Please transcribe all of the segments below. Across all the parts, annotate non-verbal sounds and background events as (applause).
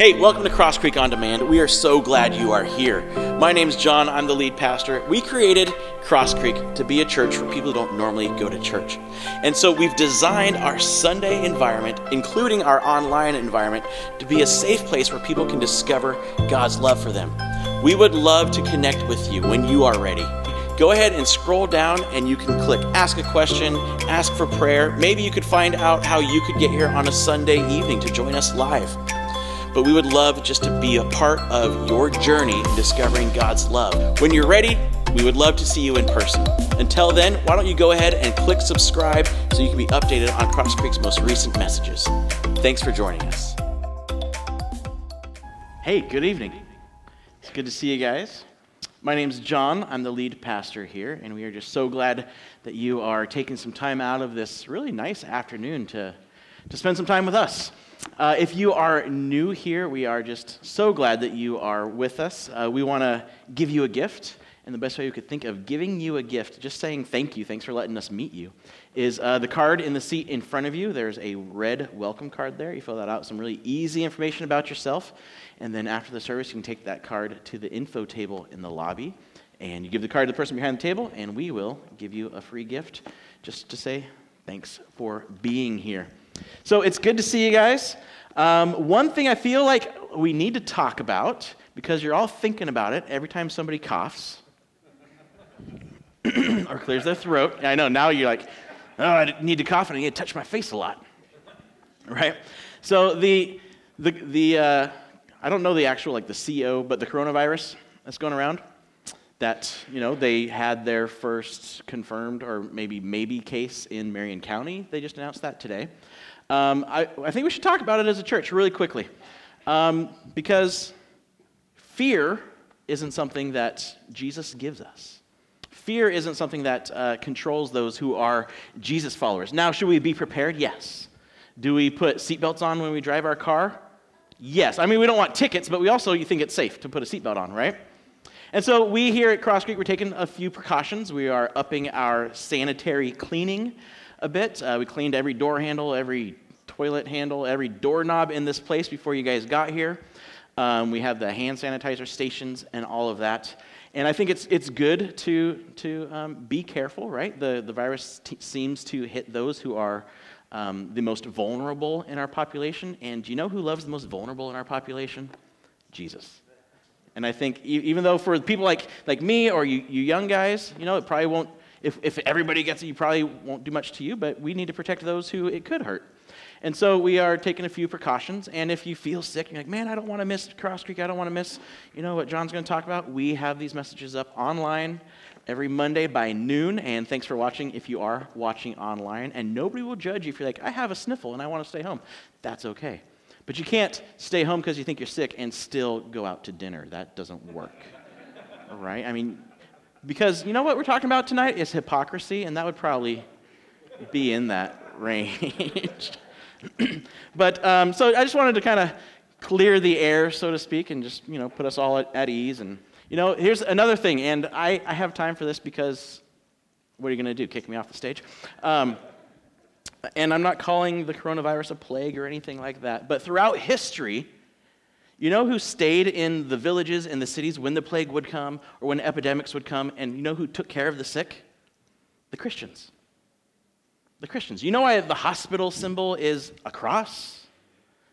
Hey, welcome to Cross Creek On Demand. We are so glad you are here. My name's John, I'm the lead pastor. We created Cross Creek to be a church for people who don't normally go to church. And so we've designed our Sunday environment, including our online environment, to be a safe place where people can discover God's love for them. We would love to connect with you when you are ready. Go ahead and scroll down and you can click ask a question, ask for prayer. Maybe you could find out how you could get here on a Sunday evening to join us live but we would love just to be a part of your journey in discovering God's love. When you're ready, we would love to see you in person. Until then, why don't you go ahead and click subscribe so you can be updated on Cross Creek's most recent messages. Thanks for joining us. Hey, good evening. It's good to see you guys. My name is John. I'm the lead pastor here, and we are just so glad that you are taking some time out of this really nice afternoon to, to spend some time with us. Uh, if you are new here, we are just so glad that you are with us. Uh, we want to give you a gift. And the best way we could think of giving you a gift, just saying thank you, thanks for letting us meet you, is uh, the card in the seat in front of you. There's a red welcome card there. You fill that out, some really easy information about yourself. And then after the service, you can take that card to the info table in the lobby. And you give the card to the person behind the table, and we will give you a free gift just to say thanks for being here. So it's good to see you guys. Um, one thing I feel like we need to talk about, because you're all thinking about it every time somebody coughs (clears throat) or clears their throat. I know, now you're like, oh, I need to cough and I need to touch my face a lot. Right? So the, the, the uh, I don't know the actual, like the CO, but the coronavirus that's going around, that, you know, they had their first confirmed or maybe maybe case in Marion County. They just announced that today. Um, I, I, think we should talk about it as a church really quickly. Um, because fear isn't something that Jesus gives us. Fear isn't something that uh, controls those who are Jesus followers. Now, should we be prepared? Yes. Do we put seatbelts on when we drive our car? Yes. I mean, we don't want tickets, but we also you think it's safe to put a seatbelt on, right? And so we here at Cross Creek, we're taking a few precautions. We are upping our sanitary cleaning a bit. Uh, we cleaned every door handle, every toilet handle, every doorknob in this place before you guys got here. Um, we have the hand sanitizer stations and all of that. And I think it's, it's good to, to um, be careful, right? The, the virus t- seems to hit those who are um, the most vulnerable in our population. And do you know who loves the most vulnerable in our population? Jesus. And I think even though for people like, like me or you, you young guys, you know, it probably won't if, if everybody gets it, you probably won't do much to you, but we need to protect those who it could hurt. And so we are taking a few precautions. And if you feel sick, you're like, man, I don't want to miss Cross Creek. I don't want to miss, you know, what John's going to talk about. We have these messages up online every Monday by noon. And thanks for watching if you are watching online. And nobody will judge you if you're like, I have a sniffle and I want to stay home. That's okay. But you can't stay home because you think you're sick and still go out to dinner. That doesn't work. right? I mean, because you know what we're talking about tonight is hypocrisy, and that would probably be in that range. (laughs) but um, so I just wanted to kind of clear the air, so to speak, and just you know put us all at, at ease. And you know, here's another thing, and I, I have time for this because what are you going to do? Kick me off the stage? Um, and I'm not calling the coronavirus a plague or anything like that. But throughout history, you know who stayed in the villages and the cities when the plague would come or when epidemics would come? And you know who took care of the sick? The Christians. The Christians. You know why the hospital symbol is a cross?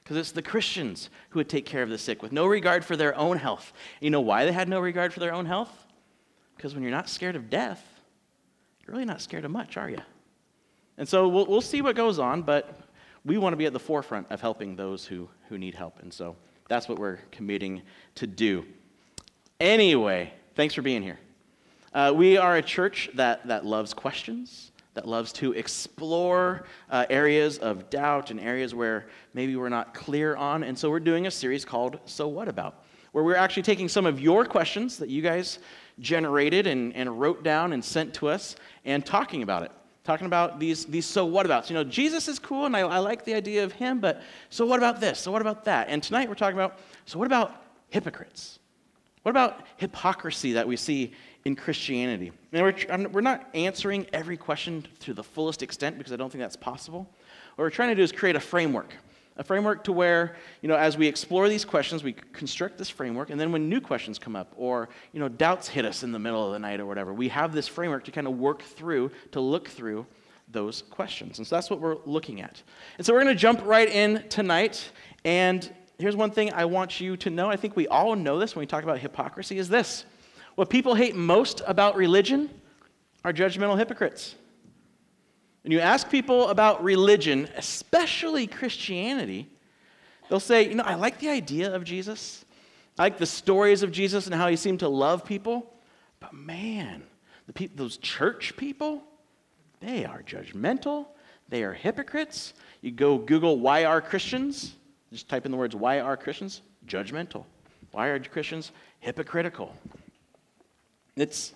Because it's the Christians who would take care of the sick with no regard for their own health. You know why they had no regard for their own health? Because when you're not scared of death, you're really not scared of much, are you? And so we'll, we'll see what goes on, but we want to be at the forefront of helping those who, who need help. And so that's what we're committing to do. Anyway, thanks for being here. Uh, we are a church that, that loves questions, that loves to explore uh, areas of doubt and areas where maybe we're not clear on. And so we're doing a series called So What About, where we're actually taking some of your questions that you guys generated and, and wrote down and sent to us and talking about it talking about these, these so what abouts. You know, Jesus is cool and I, I like the idea of him, but so what about this? So what about that? And tonight we're talking about so what about hypocrites? What about hypocrisy that we see in Christianity? And we're, we're not answering every question to the fullest extent because I don't think that's possible. What we're trying to do is create a framework, A framework to where, you know, as we explore these questions, we construct this framework, and then when new questions come up or, you know, doubts hit us in the middle of the night or whatever, we have this framework to kind of work through, to look through those questions. And so that's what we're looking at. And so we're going to jump right in tonight. And here's one thing I want you to know. I think we all know this when we talk about hypocrisy is this. What people hate most about religion are judgmental hypocrites. When you ask people about religion, especially Christianity, they'll say, You know, I like the idea of Jesus. I like the stories of Jesus and how he seemed to love people. But man, pe- those church people, they are judgmental. They are hypocrites. You go Google, why are Christians? Just type in the words, why are Christians? Judgmental. Why are Christians hypocritical? It's,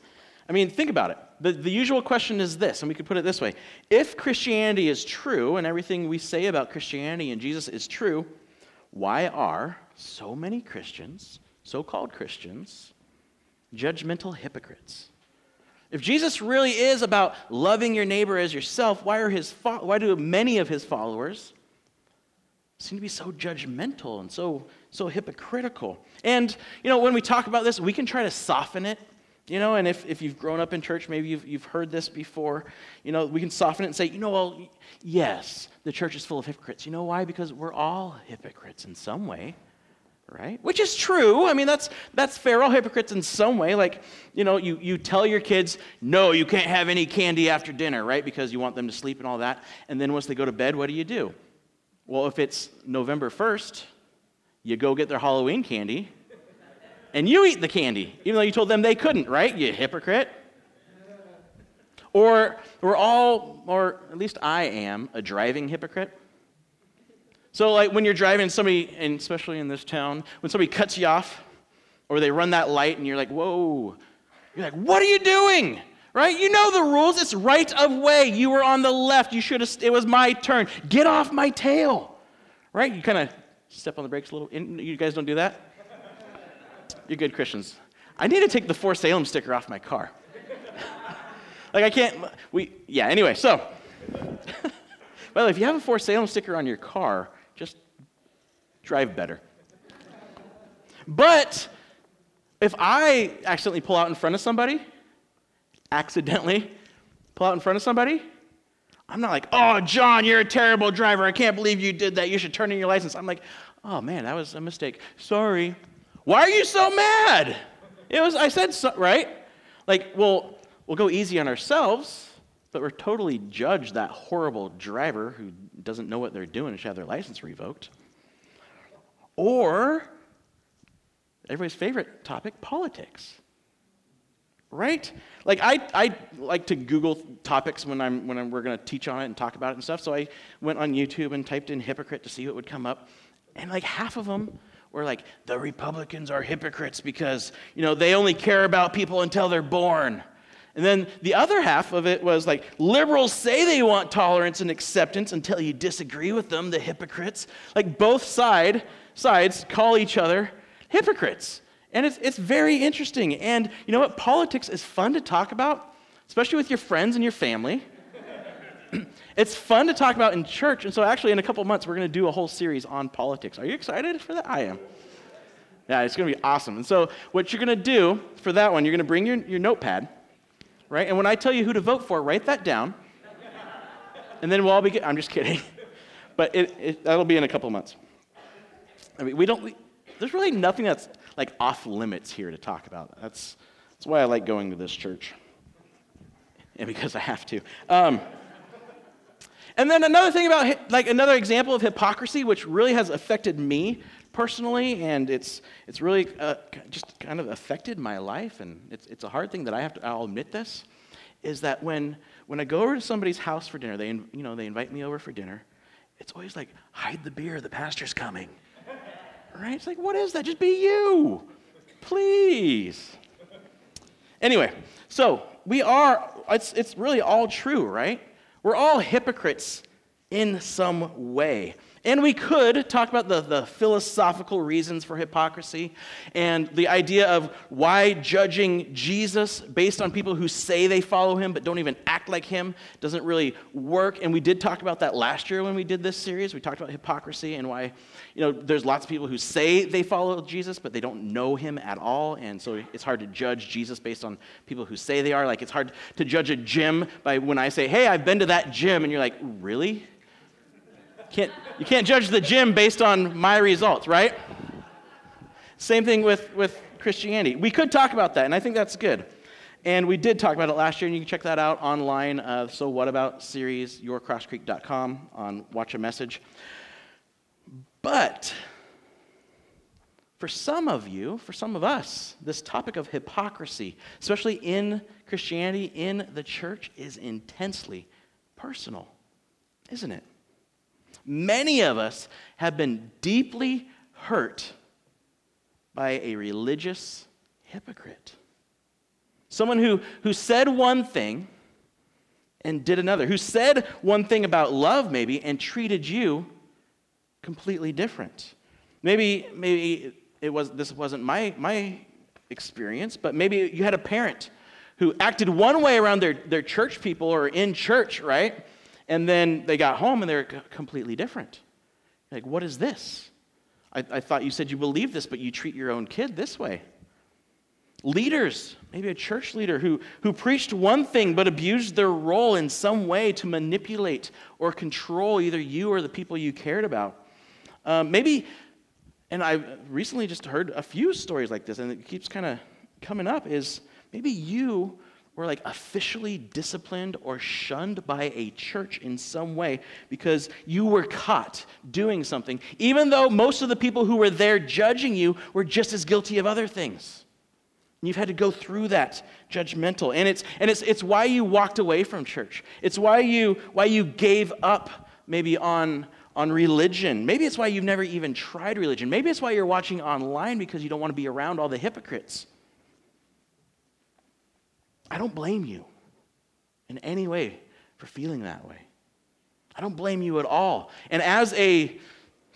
I mean, think about it. The, the usual question is this, and we could put it this way If Christianity is true, and everything we say about Christianity and Jesus is true, why are so many Christians, so called Christians, judgmental hypocrites? If Jesus really is about loving your neighbor as yourself, why, are his fo- why do many of his followers seem to be so judgmental and so, so hypocritical? And, you know, when we talk about this, we can try to soften it. You know, and if, if you've grown up in church, maybe you've, you've heard this before, you know, we can soften it and say, you know, well, yes, the church is full of hypocrites. You know why? Because we're all hypocrites in some way right? Which is true. I mean, that's, that's fair. All hypocrites in some way. Like, you know, you, you tell your kids, no, you can't have any candy after dinner, right? Because you want them to sleep and all that. And then once they go to bed, what do you do? Well, if it's November 1st, you go get their Halloween candy and you eat the candy, even though you told them they couldn't, right? You hypocrite. Or we're all, or at least I am, a driving hypocrite. So, like when you're driving, somebody, and especially in this town, when somebody cuts you off, or they run that light, and you're like, "Whoa!" You're like, "What are you doing?" Right? You know the rules. It's right of way. You were on the left. You should have. It was my turn. Get off my tail. Right? You kind of step on the brakes a little. You guys don't do that. You're good Christians. I need to take the For Salem sticker off my car. (laughs) like I can't. We yeah. Anyway, so. (laughs) Well, if you have a For Salem sticker on your car, just drive better. But if I accidentally pull out in front of somebody, accidentally pull out in front of somebody, I'm not like, oh, John, you're a terrible driver. I can't believe you did that. You should turn in your license. I'm like, oh, man, that was a mistake. Sorry. Why are you so mad? It was, I said, so, right? Like, well, we'll go easy on ourselves, but we're totally judge that horrible driver who doesn't know what they're doing and should have their license revoked. Or everybody's favorite topic, politics. Right? Like I, I like to Google topics when I'm when I'm, we're going to teach on it and talk about it and stuff. So I went on YouTube and typed in hypocrite to see what would come up, and like half of them were like the Republicans are hypocrites because you know they only care about people until they're born. And then the other half of it was like liberals say they want tolerance and acceptance until you disagree with them, the hypocrites. Like both side, sides call each other hypocrites. And it's, it's very interesting. And you know what? Politics is fun to talk about, especially with your friends and your family. (clears throat) it's fun to talk about in church. And so, actually, in a couple months, we're going to do a whole series on politics. Are you excited for that? I am. Yeah, it's going to be awesome. And so, what you're going to do for that one, you're going to bring your, your notepad right? And when I tell you who to vote for, write that down. and then we'll all be, I'm just kidding. (laughs) but it, it, that'll be in a couple months. I mean, we don't, we, there's really nothing that's like off limits here to talk about. That's, that's why I like going to this church. And because I have to. Um, and then another thing about, like, another example of hypocrisy, which really has affected me personally, and it's, it's really uh, just kind of affected my life, and it's, it's a hard thing that I have to, I'll admit this, is that when, when I go over to somebody's house for dinner, they, you know, they invite me over for dinner, it's always like, hide the beer, the pastor's coming. right? It's like, what is that? Just be you. Please. Anyway, so we are, it's, it's really all true, right? We're all hypocrites in some way. And we could talk about the, the philosophical reasons for hypocrisy and the idea of why judging Jesus based on people who say they follow him but don't even act like him doesn't really work. And we did talk about that last year when we did this series. We talked about hypocrisy and why, you know, there's lots of people who say they follow Jesus but they don't know him at all. And so it's hard to judge Jesus based on people who say they are. Like it's hard to judge a gym by when I say, hey, I've been to that gym. And you're like, really? Can't, you can't judge the gym based on my results, right? Same thing with, with Christianity. We could talk about that, and I think that's good. And we did talk about it last year, and you can check that out online. Uh, so, what about series, yourcrosscreek.com on Watch a Message. But for some of you, for some of us, this topic of hypocrisy, especially in Christianity, in the church, is intensely personal, isn't it? Many of us have been deeply hurt by a religious hypocrite. Someone who, who said one thing and did another, who said one thing about love, maybe, and treated you completely different. Maybe, maybe it was, this wasn't my, my experience, but maybe you had a parent who acted one way around their, their church people or in church, right? And then they got home and they're completely different. Like, what is this? I, I thought you said you believe this, but you treat your own kid this way. Leaders, maybe a church leader who, who preached one thing but abused their role in some way to manipulate or control either you or the people you cared about. Um, maybe, and I recently just heard a few stories like this, and it keeps kind of coming up, is maybe you were like officially disciplined or shunned by a church in some way because you were caught doing something, even though most of the people who were there judging you were just as guilty of other things. And you've had to go through that judgmental. And it's, and it's, it's why you walked away from church. It's why you, why you gave up maybe on, on religion. Maybe it's why you've never even tried religion. Maybe it's why you're watching online because you don't want to be around all the hypocrites. I don't blame you in any way for feeling that way. I don't blame you at all. And as a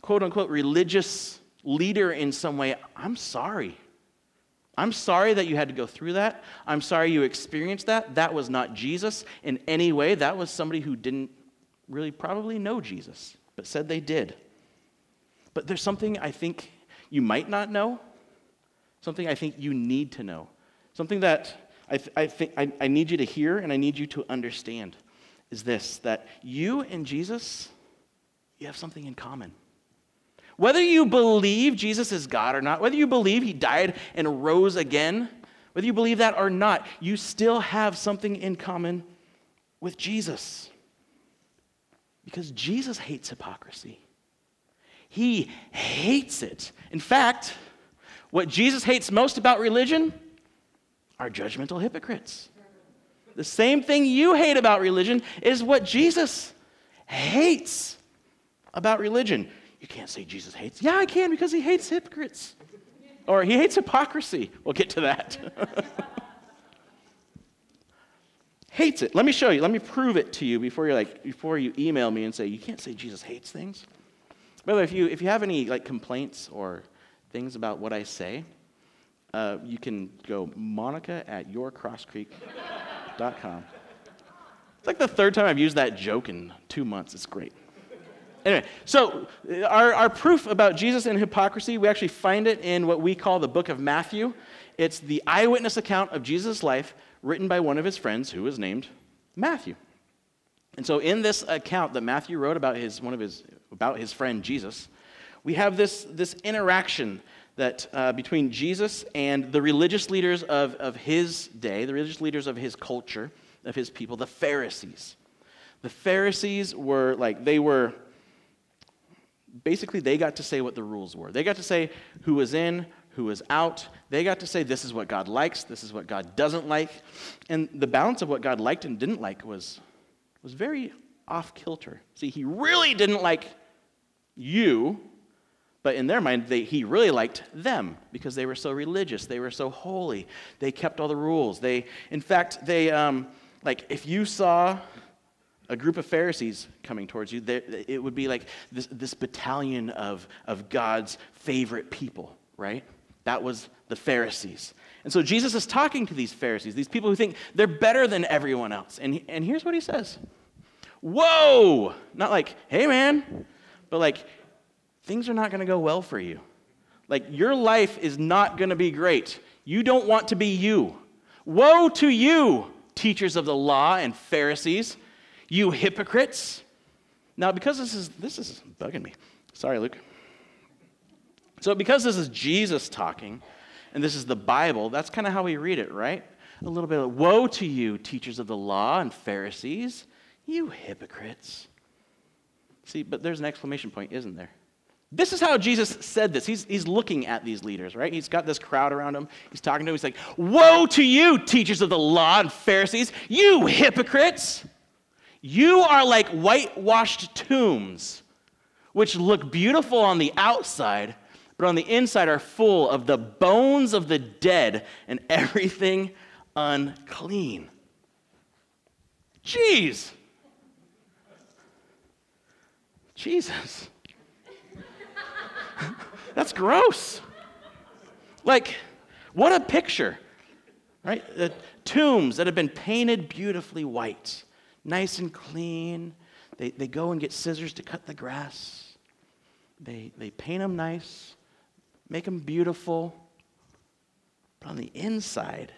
quote unquote religious leader in some way, I'm sorry. I'm sorry that you had to go through that. I'm sorry you experienced that. That was not Jesus in any way. That was somebody who didn't really probably know Jesus, but said they did. But there's something I think you might not know, something I think you need to know, something that I, th- I think I, I need you to hear and I need you to understand is this that you and Jesus, you have something in common. Whether you believe Jesus is God or not, whether you believe he died and rose again, whether you believe that or not, you still have something in common with Jesus. Because Jesus hates hypocrisy. He hates it. In fact, what Jesus hates most about religion are judgmental hypocrites. The same thing you hate about religion is what Jesus hates about religion. You can't say Jesus hates. Yeah, I can because he hates hypocrites. Or he hates hypocrisy. We'll get to that. (laughs) hates it. Let me show you. Let me prove it to you before you like before you email me and say you can't say Jesus hates things. By the way, if you if you have any like complaints or things about what I say, uh, you can go monica at yourcrosscreek.com. It's like the third time I've used that joke in two months. It's great. Anyway, so uh, our, our proof about Jesus and hypocrisy, we actually find it in what we call the book of Matthew. It's the eyewitness account of Jesus' life written by one of his friends who was named Matthew. And so in this account that Matthew wrote about his, one of his, about his friend Jesus, we have this, this interaction that uh, between Jesus and the religious leaders of, of his day, the religious leaders of his culture, of his people, the Pharisees. The Pharisees were like, they were, basically, they got to say what the rules were. They got to say who was in, who was out. They got to say this is what God likes, this is what God doesn't like. And the balance of what God liked and didn't like was, was very off kilter. See, he really didn't like you but in their mind, they, he really liked them because they were so religious. They were so holy. They kept all the rules. They, in fact, they, um, like, if you saw a group of Pharisees coming towards you, it would be like this, this battalion of, of God's favorite people, right? That was the Pharisees. And so Jesus is talking to these Pharisees, these people who think they're better than everyone else. And, and here's what he says Whoa! Not like, hey man, but like, things are not going to go well for you. Like, your life is not going to be great. You don't want to be you. Woe to you, teachers of the law and Pharisees, you hypocrites. Now, because this is this is bugging me. Sorry, Luke. So, because this is Jesus talking, and this is the Bible, that's kind of how we read it, right? A little bit of woe to you, teachers of the law and Pharisees, you hypocrites. See, but there's an exclamation point, isn't there? This is how Jesus said this. He's, he's looking at these leaders, right? He's got this crowd around him. He's talking to them. He's like, Woe to you, teachers of the law and Pharisees, you hypocrites! You are like whitewashed tombs, which look beautiful on the outside, but on the inside are full of the bones of the dead and everything unclean. Jeez. Jesus. That's gross. Like, what a picture, right? The tombs that have been painted beautifully white, nice and clean. They, they go and get scissors to cut the grass. They, they paint them nice, make them beautiful. But on the inside,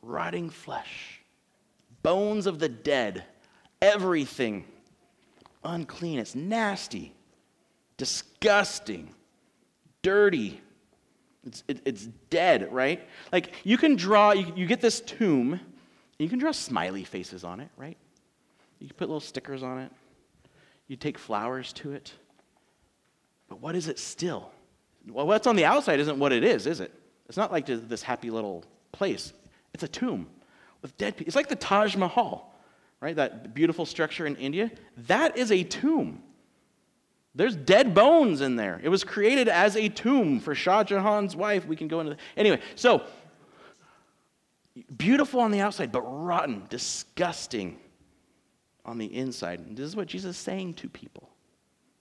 rotting flesh, bones of the dead, everything unclean. It's nasty, disgusting dirty. It's, it, it's dead, right? Like you can draw, you, you get this tomb, you can draw smiley faces on it, right? You can put little stickers on it. You take flowers to it. But what is it still? Well, what's on the outside isn't what it is, is it? It's not like this happy little place. It's a tomb with dead people. It's like the Taj Mahal, right? That beautiful structure in India. That is a tomb. There's dead bones in there. It was created as a tomb for Shah Jahan's wife. We can go into the, anyway. So beautiful on the outside, but rotten, disgusting on the inside. And this is what Jesus is saying to people,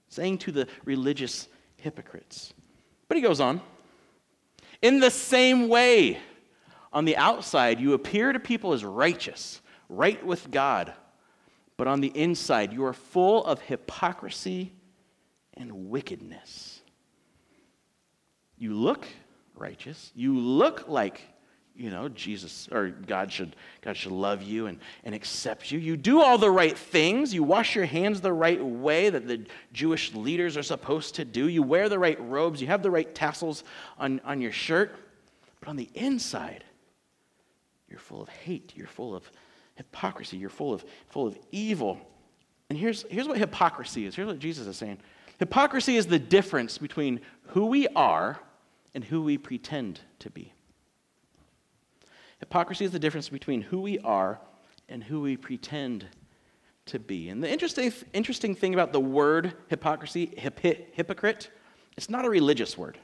saying to the religious hypocrites. But he goes on. In the same way, on the outside, you appear to people as righteous, right with God, but on the inside, you are full of hypocrisy and wickedness. You look righteous. You look like, you know, Jesus or God should, God should love you and, and accept you. You do all the right things. You wash your hands the right way that the Jewish leaders are supposed to do. You wear the right robes. You have the right tassels on, on your shirt. But on the inside, you're full of hate. You're full of hypocrisy. You're full of, full of evil. And here's, here's what hypocrisy is. Here's what Jesus is saying Hypocrisy is the difference between who we are and who we pretend to be. Hypocrisy is the difference between who we are and who we pretend to be. And the interesting, interesting thing about the word hypocrisy, hypocrite, it's not a religious word.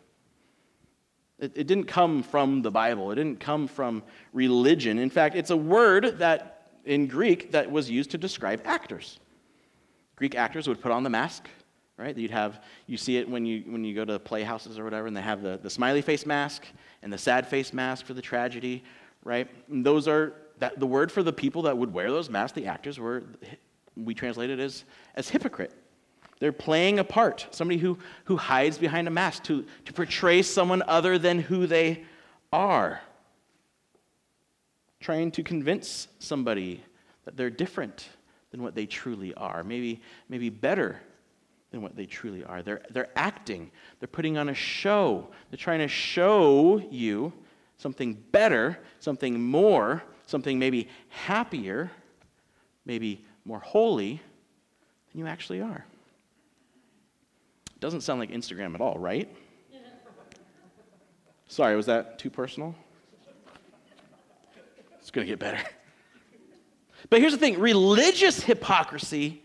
It, it didn't come from the Bible, it didn't come from religion. In fact, it's a word that in Greek that was used to describe actors. Greek actors would put on the mask, right? You'd have, you see it when you, when you go to playhouses or whatever, and they have the, the smiley face mask and the sad face mask for the tragedy, right? And those are, that, the word for the people that would wear those masks, the actors, were, we translate it as, as hypocrite. They're playing a part, somebody who, who hides behind a mask to, to portray someone other than who they are. Trying to convince somebody that they're different than what they truly are, maybe, maybe better than what they truly are. They're, they're acting, they're putting on a show. They're trying to show you something better, something more, something maybe happier, maybe more holy than you actually are. Doesn't sound like Instagram at all, right? Sorry, was that too personal? It's going to get better. But here's the thing religious hypocrisy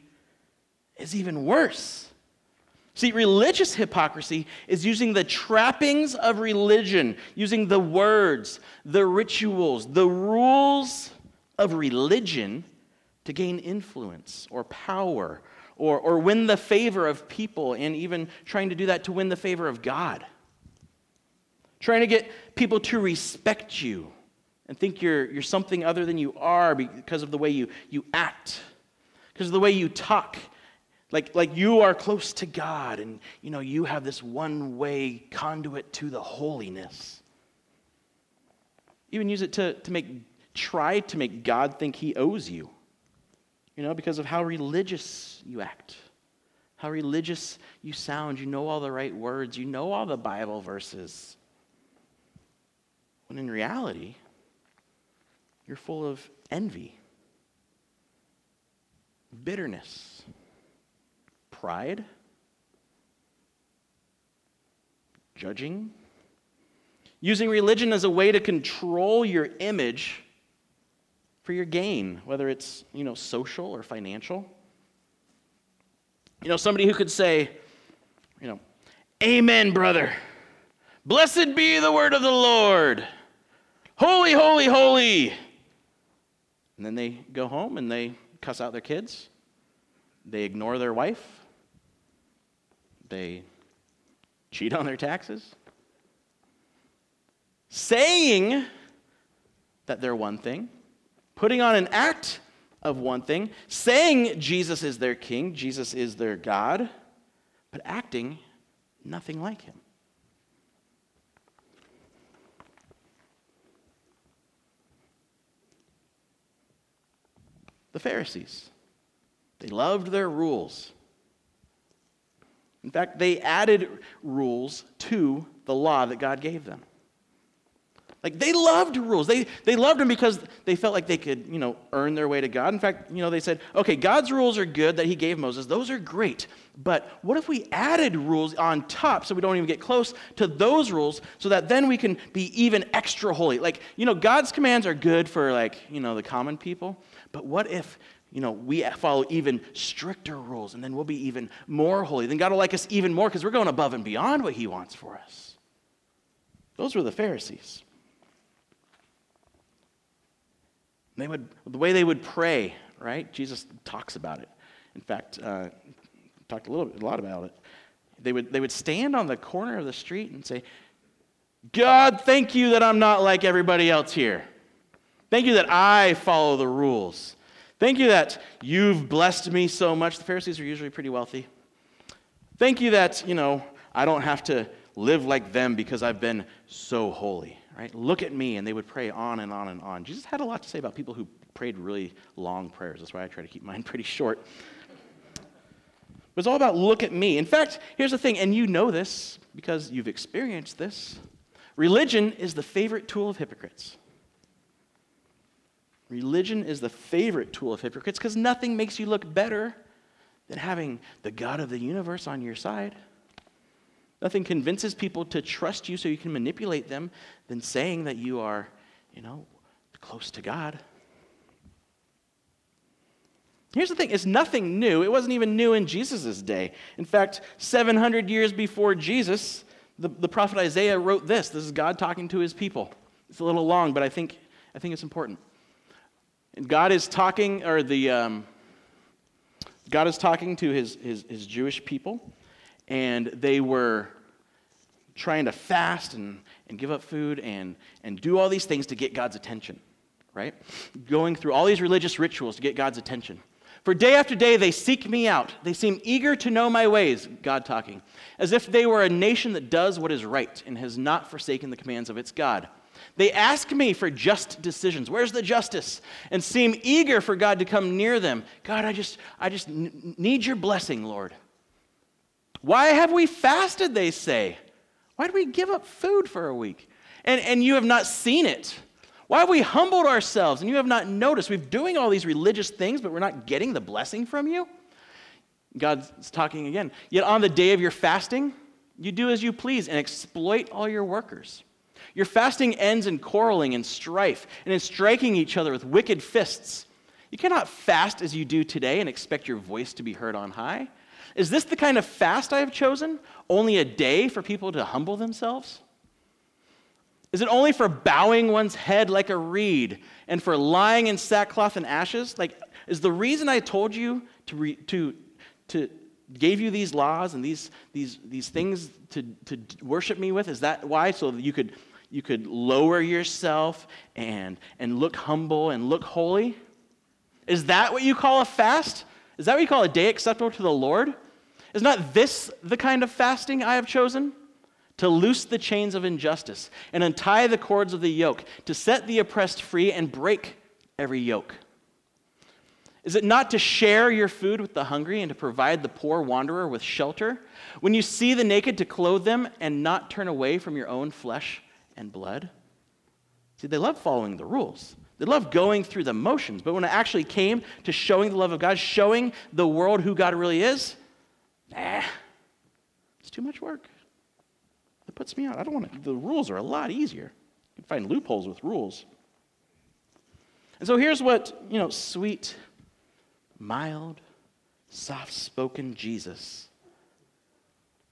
is even worse. See, religious hypocrisy is using the trappings of religion, using the words, the rituals, the rules of religion to gain influence or power or, or win the favor of people, and even trying to do that to win the favor of God. Trying to get people to respect you and think you're, you're something other than you are because of the way you, you act, because of the way you talk. Like, like you are close to God and you know you have this one way conduit to the holiness. Even use it to, to make try to make God think he owes you. You know, because of how religious you act, how religious you sound. You know all the right words, you know all the Bible verses. When in reality, you're full of envy, bitterness, pride, judging, using religion as a way to control your image for your gain, whether it's, you know, social or financial. You know, somebody who could say, you know, Amen, brother. Blessed be the word of the Lord. Holy, holy, holy. And then they go home and they cuss out their kids. They ignore their wife. They cheat on their taxes. Saying that they're one thing, putting on an act of one thing, saying Jesus is their king, Jesus is their God, but acting nothing like him. The Pharisees, they loved their rules. In fact, they added rules to the law that God gave them. Like they loved rules. They, they loved them because they felt like they could, you know, earn their way to God. In fact, you know, they said, okay, God's rules are good that he gave Moses. Those are great. But what if we added rules on top so we don't even get close to those rules so that then we can be even extra holy? Like, you know, God's commands are good for like, you know, the common people. But what if, you know, we follow even stricter rules and then we'll be even more holy? Then God will like us even more because we're going above and beyond what he wants for us. Those were the Pharisees. They would, the way they would pray, right? Jesus talks about it. In fact, uh, talked a little bit, a lot about it. They would, they would stand on the corner of the street and say, God, thank you that I'm not like everybody else here. Thank you that I follow the rules. Thank you that you've blessed me so much. The Pharisees are usually pretty wealthy. Thank you that, you know, I don't have to live like them because I've been so holy right? Look at me. And they would pray on and on and on. Jesus had a lot to say about people who prayed really long prayers. That's why I try to keep mine (laughs) pretty short. It was all about look at me. In fact, here's the thing, and you know this because you've experienced this. Religion is the favorite tool of hypocrites. Religion is the favorite tool of hypocrites because nothing makes you look better than having the God of the universe on your side. Nothing convinces people to trust you so you can manipulate them than saying that you are, you know, close to God. Here's the thing it's nothing new. It wasn't even new in Jesus' day. In fact, 700 years before Jesus, the, the prophet Isaiah wrote this. This is God talking to his people. It's a little long, but I think, I think it's important. And God is talking, or the, um, God is talking to his, his, his Jewish people and they were trying to fast and, and give up food and, and do all these things to get God's attention, right? Going through all these religious rituals to get God's attention. For day after day, they seek me out. They seem eager to know my ways, God talking, as if they were a nation that does what is right and has not forsaken the commands of its God. They ask me for just decisions. Where's the justice? And seem eager for God to come near them. God, I just, I just need your blessing, Lord. Why have we fasted, they say? Why did we give up food for a week? And, and you have not seen it. Why have we humbled ourselves and you have not noticed? We're doing all these religious things, but we're not getting the blessing from you? God's talking again. Yet on the day of your fasting, you do as you please and exploit all your workers. Your fasting ends in quarreling and strife and in striking each other with wicked fists. You cannot fast as you do today and expect your voice to be heard on high. Is this the kind of fast I have chosen? Only a day for people to humble themselves? Is it only for bowing one's head like a reed and for lying in sackcloth and ashes? Like, is the reason I told you to, re, to, to gave you these laws and these, these, these things to, to worship me with? Is that why? So that you could, you could lower yourself and, and look humble and look holy? Is that what you call a fast? Is that what you call a day acceptable to the Lord? Is not this the kind of fasting I have chosen? To loose the chains of injustice and untie the cords of the yoke, to set the oppressed free and break every yoke. Is it not to share your food with the hungry and to provide the poor wanderer with shelter? When you see the naked, to clothe them and not turn away from your own flesh and blood? See, they love following the rules. They love going through the motions, but when it actually came to showing the love of God, showing the world who God really is, nah, it's too much work. It puts me out. I don't want to, the rules are a lot easier. You can find loopholes with rules. And so here's what, you know, sweet, mild, soft spoken Jesus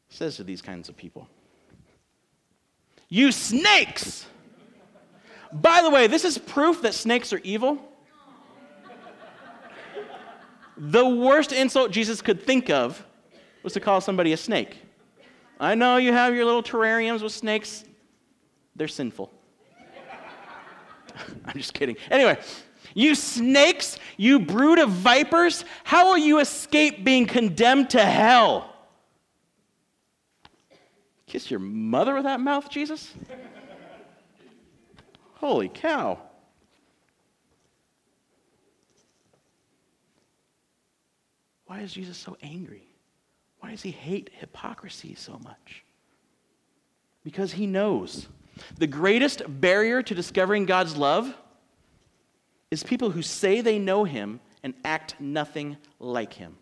says to these kinds of people You snakes! By the way, this is proof that snakes are evil. The worst insult Jesus could think of was to call somebody a snake. I know you have your little terrariums with snakes, they're sinful. (laughs) I'm just kidding. Anyway, you snakes, you brood of vipers, how will you escape being condemned to hell? Kiss your mother with that mouth, Jesus? Holy cow. Why is Jesus so angry? Why does he hate hypocrisy so much? Because he knows the greatest barrier to discovering God's love is people who say they know him and act nothing like him.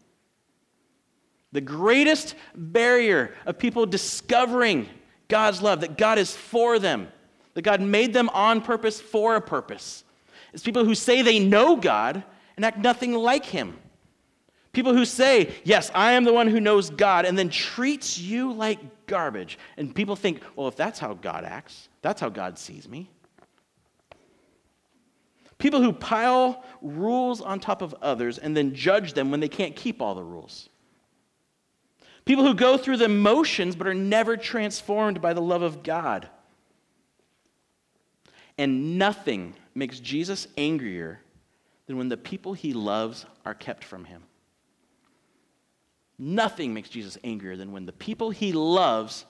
The greatest barrier of people discovering God's love, that God is for them, that God made them on purpose for a purpose, is people who say they know God and act nothing like Him. People who say, Yes, I am the one who knows God, and then treats you like garbage. And people think, Well, if that's how God acts, that's how God sees me. People who pile rules on top of others and then judge them when they can't keep all the rules. People who go through the motions but are never transformed by the love of God. And nothing makes Jesus angrier than when the people he loves are kept from him. Nothing makes Jesus angrier than when the people he loves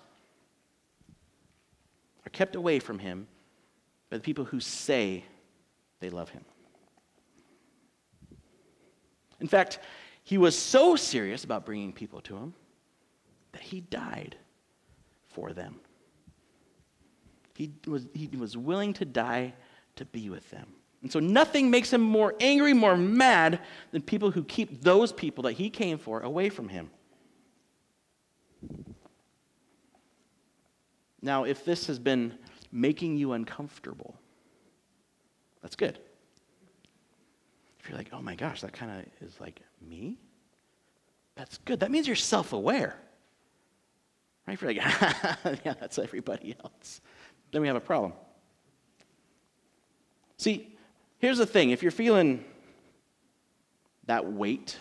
are kept away from him by the people who say they love him. In fact, he was so serious about bringing people to him that he died for them. He was, he was willing to die to be with them. And so nothing makes him more angry, more mad than people who keep those people that he came for away from him. Now, if this has been making you uncomfortable, that's good. If you're like, oh my gosh, that kind of is like me, that's good. That means you're self aware. Right? You're like, (laughs) yeah, that's everybody else then we have a problem. See, here's the thing if you're feeling that weight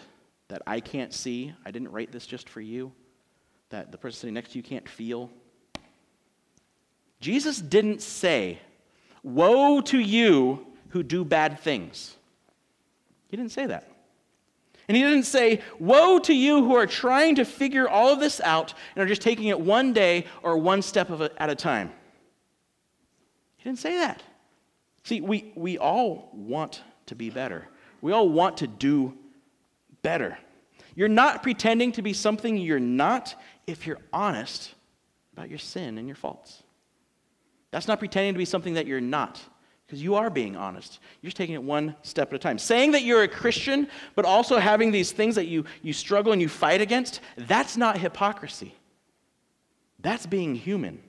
that I can't see, I didn't write this just for you, that the person sitting next to you can't feel. Jesus didn't say, Woe to you who do bad things. He didn't say that. And he didn't say, Woe to you who are trying to figure all of this out and are just taking it one day or one step a, at a time. He didn't say that. See, we, we all want to be better. We all want to do better. You're not pretending to be something you're not if you're honest about your sin and your faults. That's not pretending to be something that you're not, because you are being honest. You're just taking it one step at a time. Saying that you're a Christian, but also having these things that you, you struggle and you fight against, that's not hypocrisy. That's being human.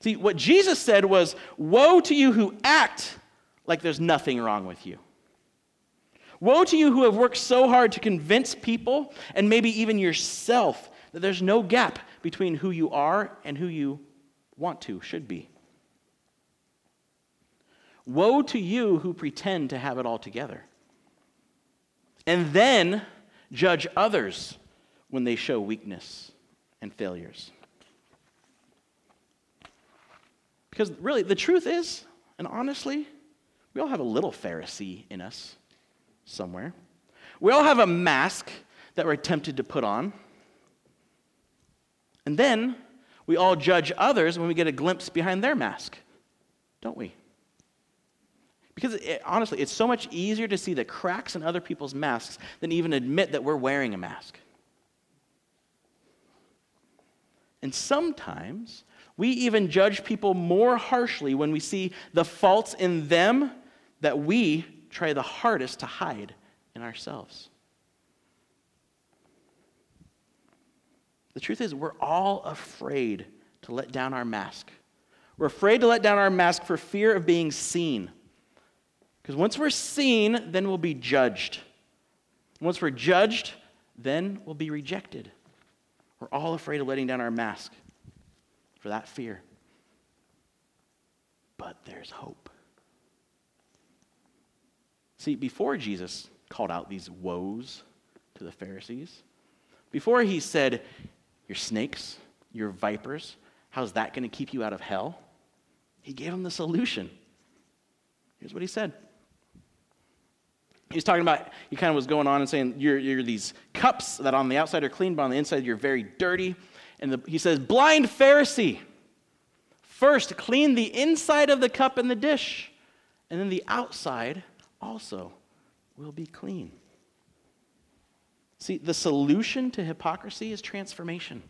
See, what Jesus said was, Woe to you who act like there's nothing wrong with you. Woe to you who have worked so hard to convince people and maybe even yourself that there's no gap between who you are and who you want to, should be. Woe to you who pretend to have it all together. and then judge others when they show weakness and failures. Because really, the truth is, and honestly, we all have a little Pharisee in us somewhere. We all have a mask that we're tempted to put on. And then we all judge others when we get a glimpse behind their mask, don't we? Because it, honestly, it's so much easier to see the cracks in other people's masks than even admit that we're wearing a mask. And sometimes we even judge people more harshly when we see the faults in them that we try the hardest to hide in ourselves. The truth is, we're all afraid to let down our mask. We're afraid to let down our mask for fear of being seen. Because once we're seen, then we'll be judged. Once we're judged, then we'll be rejected. We're all afraid of letting down our mask for that fear. But there's hope. See, before Jesus called out these woes to the Pharisees, before he said, You're snakes, you're vipers, how's that going to keep you out of hell? He gave them the solution. Here's what he said. He's talking about, he kind of was going on and saying, you're, you're these cups that on the outside are clean, but on the inside you're very dirty. And the, he says, Blind Pharisee, first clean the inside of the cup and the dish, and then the outside also will be clean. See, the solution to hypocrisy is transformation.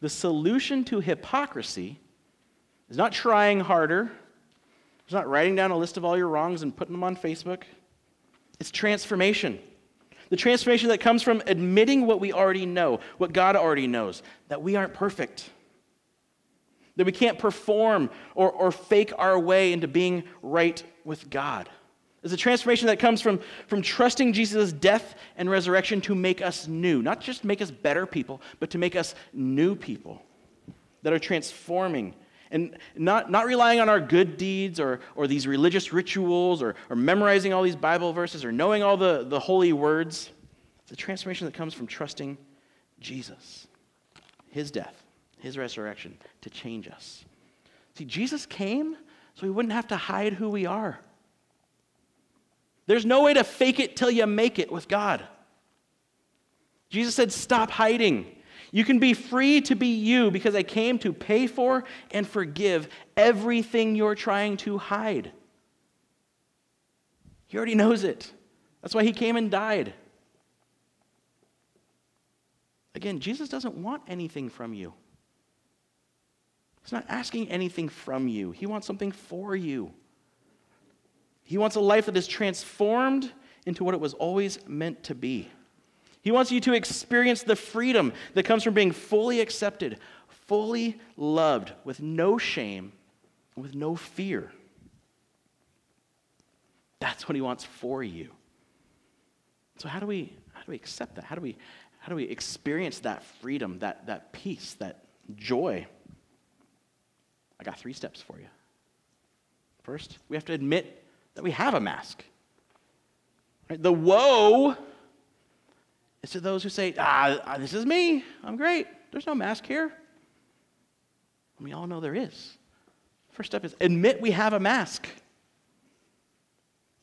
The solution to hypocrisy is not trying harder, it's not writing down a list of all your wrongs and putting them on Facebook. It's transformation. The transformation that comes from admitting what we already know, what God already knows, that we aren't perfect, that we can't perform or, or fake our way into being right with God. It's a transformation that comes from, from trusting Jesus' death and resurrection to make us new, not just make us better people, but to make us new people that are transforming and not, not relying on our good deeds or, or these religious rituals or, or memorizing all these Bible verses or knowing all the, the holy words. It's a transformation that comes from trusting Jesus, his death, his resurrection to change us. See, Jesus came so we wouldn't have to hide who we are. There's no way to fake it till you make it with God. Jesus said, Stop hiding. You can be free to be you because I came to pay for and forgive everything you're trying to hide. He already knows it. That's why he came and died. Again, Jesus doesn't want anything from you. He's not asking anything from you, He wants something for you. He wants a life that is transformed into what it was always meant to be. He wants you to experience the freedom that comes from being fully accepted, fully loved, with no shame, with no fear. That's what he wants for you. So how do we how do we accept that? How do we how do we experience that freedom, that, that peace, that joy? I got three steps for you. First, we have to admit that we have a mask. Right? The woe is to those who say, ah, ah, this is me. I'm great. There's no mask here. And we all know there is. First step is admit we have a mask.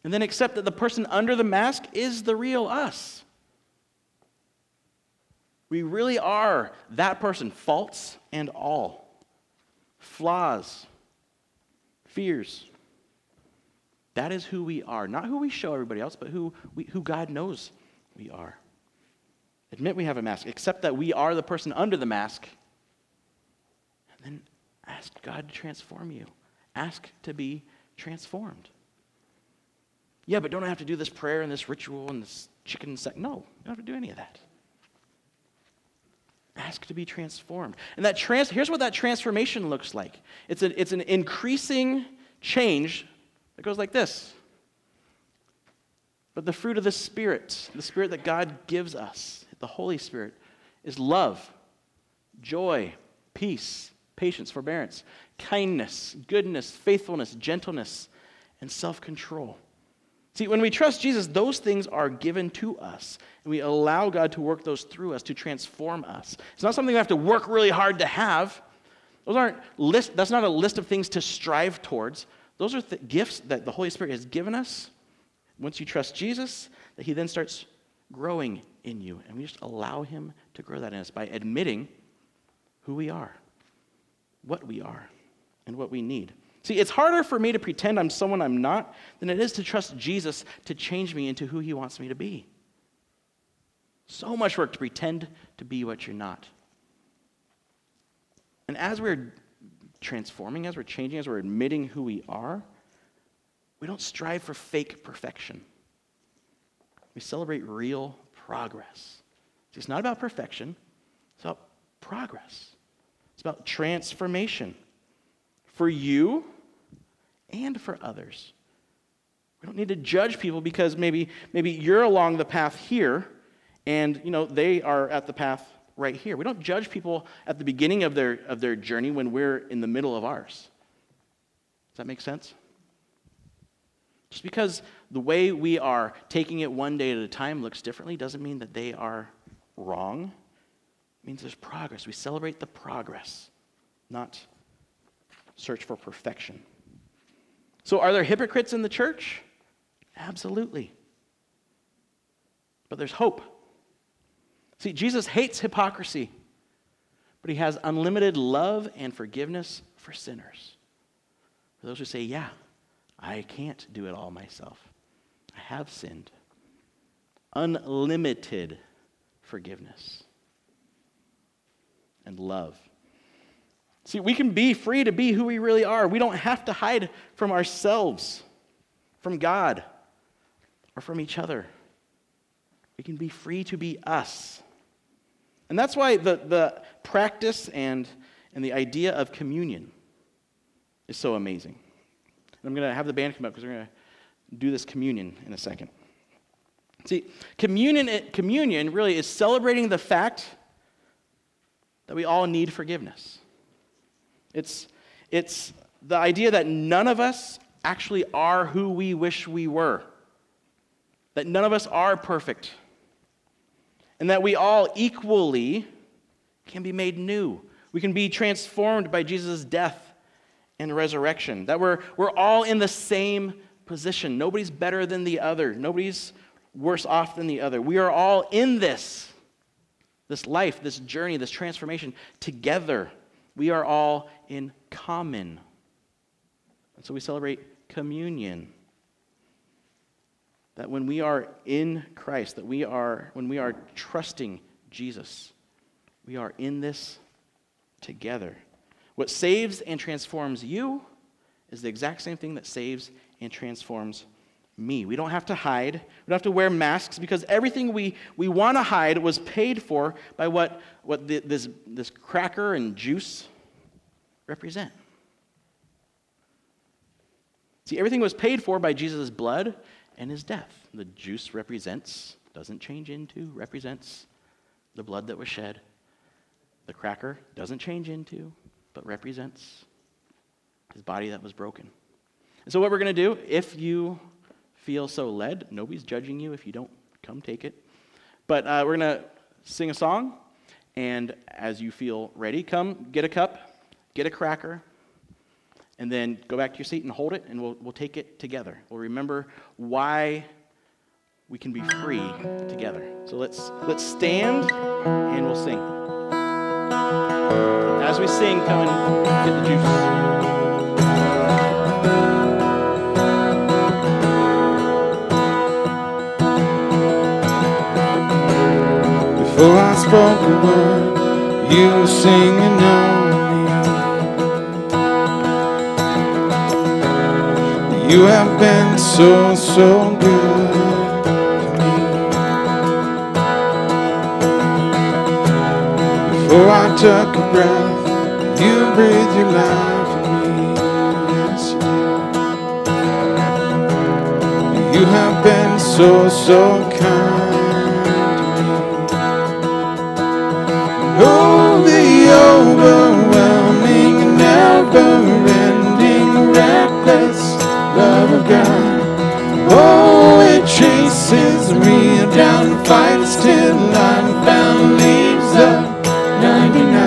And then accept that the person under the mask is the real us. We really are that person, faults and all, flaws, fears, that is who we are. Not who we show everybody else, but who, we, who God knows we are. Admit we have a mask. Accept that we are the person under the mask. And then ask God to transform you. Ask to be transformed. Yeah, but don't I have to do this prayer and this ritual and this chicken sack? No, you don't have to do any of that. Ask to be transformed. And that trans- here's what that transformation looks like it's, a, it's an increasing change that goes like this. But the fruit of the Spirit, the Spirit that God gives us, the Holy Spirit, is love, joy, peace, patience, forbearance, kindness, goodness, faithfulness, gentleness, and self control. See, when we trust Jesus, those things are given to us. And we allow God to work those through us to transform us. It's not something we have to work really hard to have. Those aren't list, that's not a list of things to strive towards. Those are th- gifts that the Holy Spirit has given us. Once you trust Jesus, that He then starts growing in you. And we just allow Him to grow that in us by admitting who we are, what we are, and what we need. See, it's harder for me to pretend I'm someone I'm not than it is to trust Jesus to change me into who He wants me to be. So much work to pretend to be what you're not. And as we're transforming, as we're changing, as we're admitting who we are, we don't strive for fake perfection. We celebrate real progress. See, it's not about perfection, it's about progress. It's about transformation for you and for others. We don't need to judge people because maybe, maybe you're along the path here and you know they are at the path right here. We don't judge people at the beginning of their, of their journey when we're in the middle of ours. Does that make sense? Just because the way we are taking it one day at a time looks differently doesn't mean that they are wrong. It means there's progress. We celebrate the progress, not search for perfection. So, are there hypocrites in the church? Absolutely. But there's hope. See, Jesus hates hypocrisy, but he has unlimited love and forgiveness for sinners. For those who say, Yeah, I can't do it all myself, I have sinned. Unlimited forgiveness and love. See, we can be free to be who we really are. We don't have to hide from ourselves, from God, or from each other. We can be free to be us. And that's why the, the practice and, and the idea of communion is so amazing. I'm going to have the band come up because we're going to do this communion in a second. See, communion, communion really is celebrating the fact that we all need forgiveness. It's, it's the idea that none of us actually are who we wish we were, that none of us are perfect, and that we all equally can be made new. We can be transformed by Jesus' death and resurrection, that we're, we're all in the same position. Nobody's better than the other, nobody's worse off than the other. We are all in this, this life, this journey, this transformation together. We are all in common. And so we celebrate communion. That when we are in Christ, that we are, when we are trusting Jesus, we are in this together. What saves and transforms you is the exact same thing that saves and transforms me. We don't have to hide. We don't have to wear masks because everything we, we want to hide was paid for by what, what the, this, this cracker and juice represent. See, everything was paid for by Jesus' blood and his death. The juice represents, doesn't change into, represents the blood that was shed. The cracker doesn't change into, but represents his body that was broken. And so, what we're going to do, if you feel so led, nobody's judging you if you don't come take it. But uh, we're going to sing a song, and as you feel ready, come get a cup get a cracker, and then go back to your seat and hold it, and we'll, we'll take it together. We'll remember why we can be free together. So let's, let's stand and we'll sing. As we sing, come and get the juice. Before I spoke a word, you were singing out. You have been so, so good Oh, I took a breath. You breathe your life in me. Yes, you. you have been so, so kind. Oh, the overwhelming, never-ending, reckless love of God. Oh, it chases me down, fights till I'm found tonight.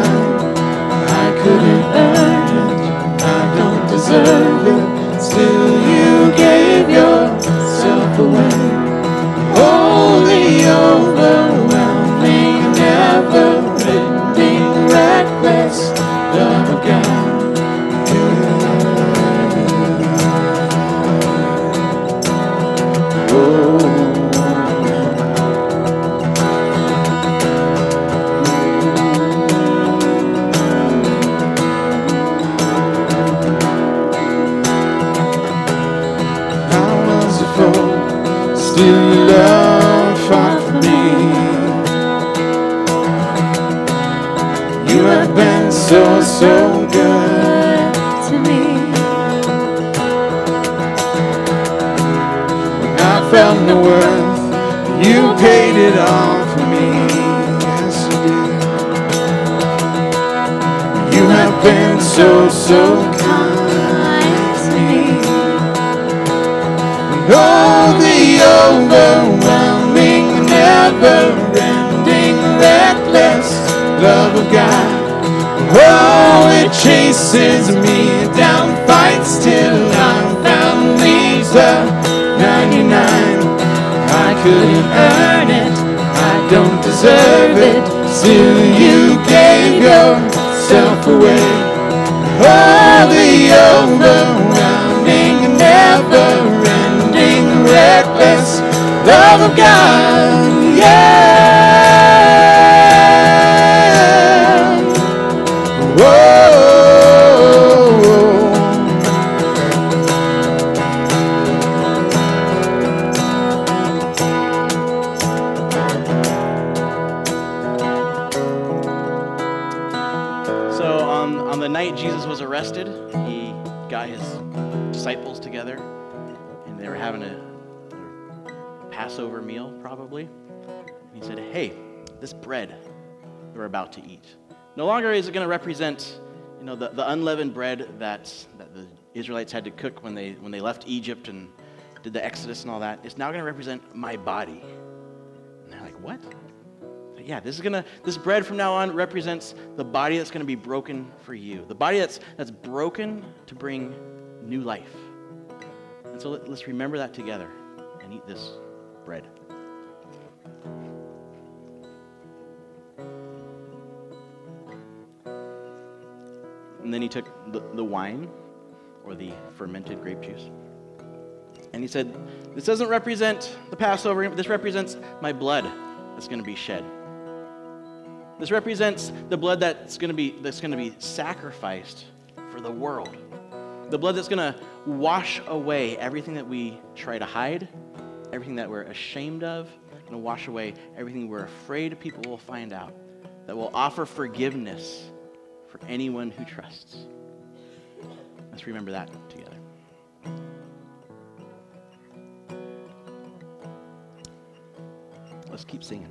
A, Passover meal, probably. And he said, Hey, this bread we're about to eat, no longer is it going to represent you know, the, the unleavened bread that, that the Israelites had to cook when they, when they left Egypt and did the Exodus and all that. It's now going to represent my body. And they're like, What? Yeah, this is gonna this bread from now on represents the body that's gonna be broken for you. The body that's that's broken to bring new life. And so let, let's remember that together and eat this bread. And then he took the, the wine or the fermented grape juice. And he said, This doesn't represent the Passover, this represents my blood that's going to be shed. This represents the blood that's going to be that's going to be sacrificed for the world. The blood that's going to wash away everything that we try to hide, everything that we're ashamed of, going to wash away everything we're afraid people will find out. That will offer forgiveness for anyone who trusts. Let's remember that together. Let's keep singing.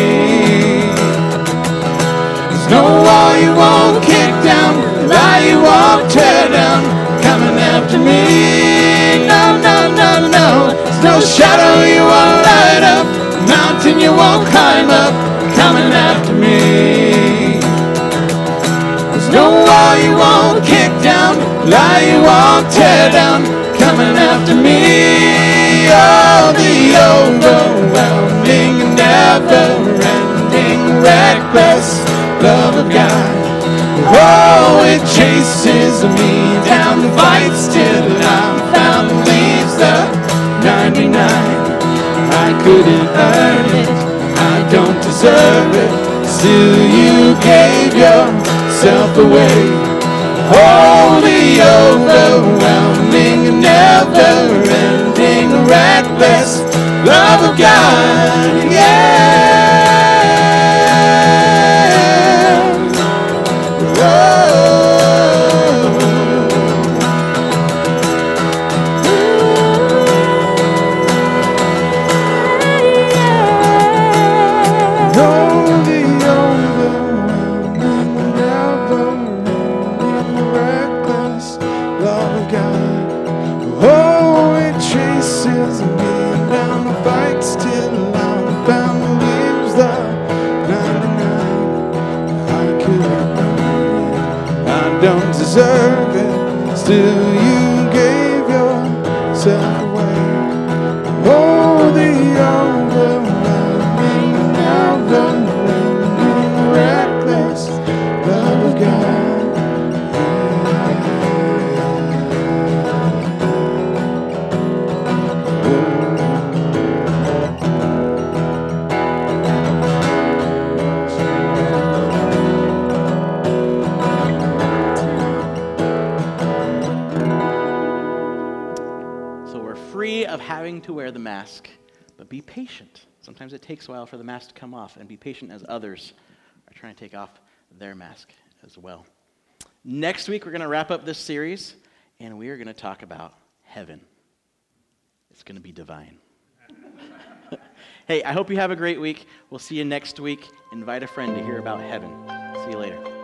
After me. No, no, no, no. There's no shadow you won't light up, mountain you won't climb up, coming after me. There's no wall you won't kick down, lie you won't tear down, coming after me. Oh, the overwhelming, never-ending, reckless love of God. Oh, it chases me down, fights till I'm found, leaves the 99. I couldn't earn it, I don't deserve it. Still, you gave yourself away. Holy, overwhelming, never-ending, reckless love of God. Yeah. Be patient. Sometimes it takes a while for the mask to come off, and be patient as others are trying to take off their mask as well. Next week, we're going to wrap up this series, and we are going to talk about heaven. It's going to be divine. (laughs) hey, I hope you have a great week. We'll see you next week. Invite a friend to hear about heaven. See you later.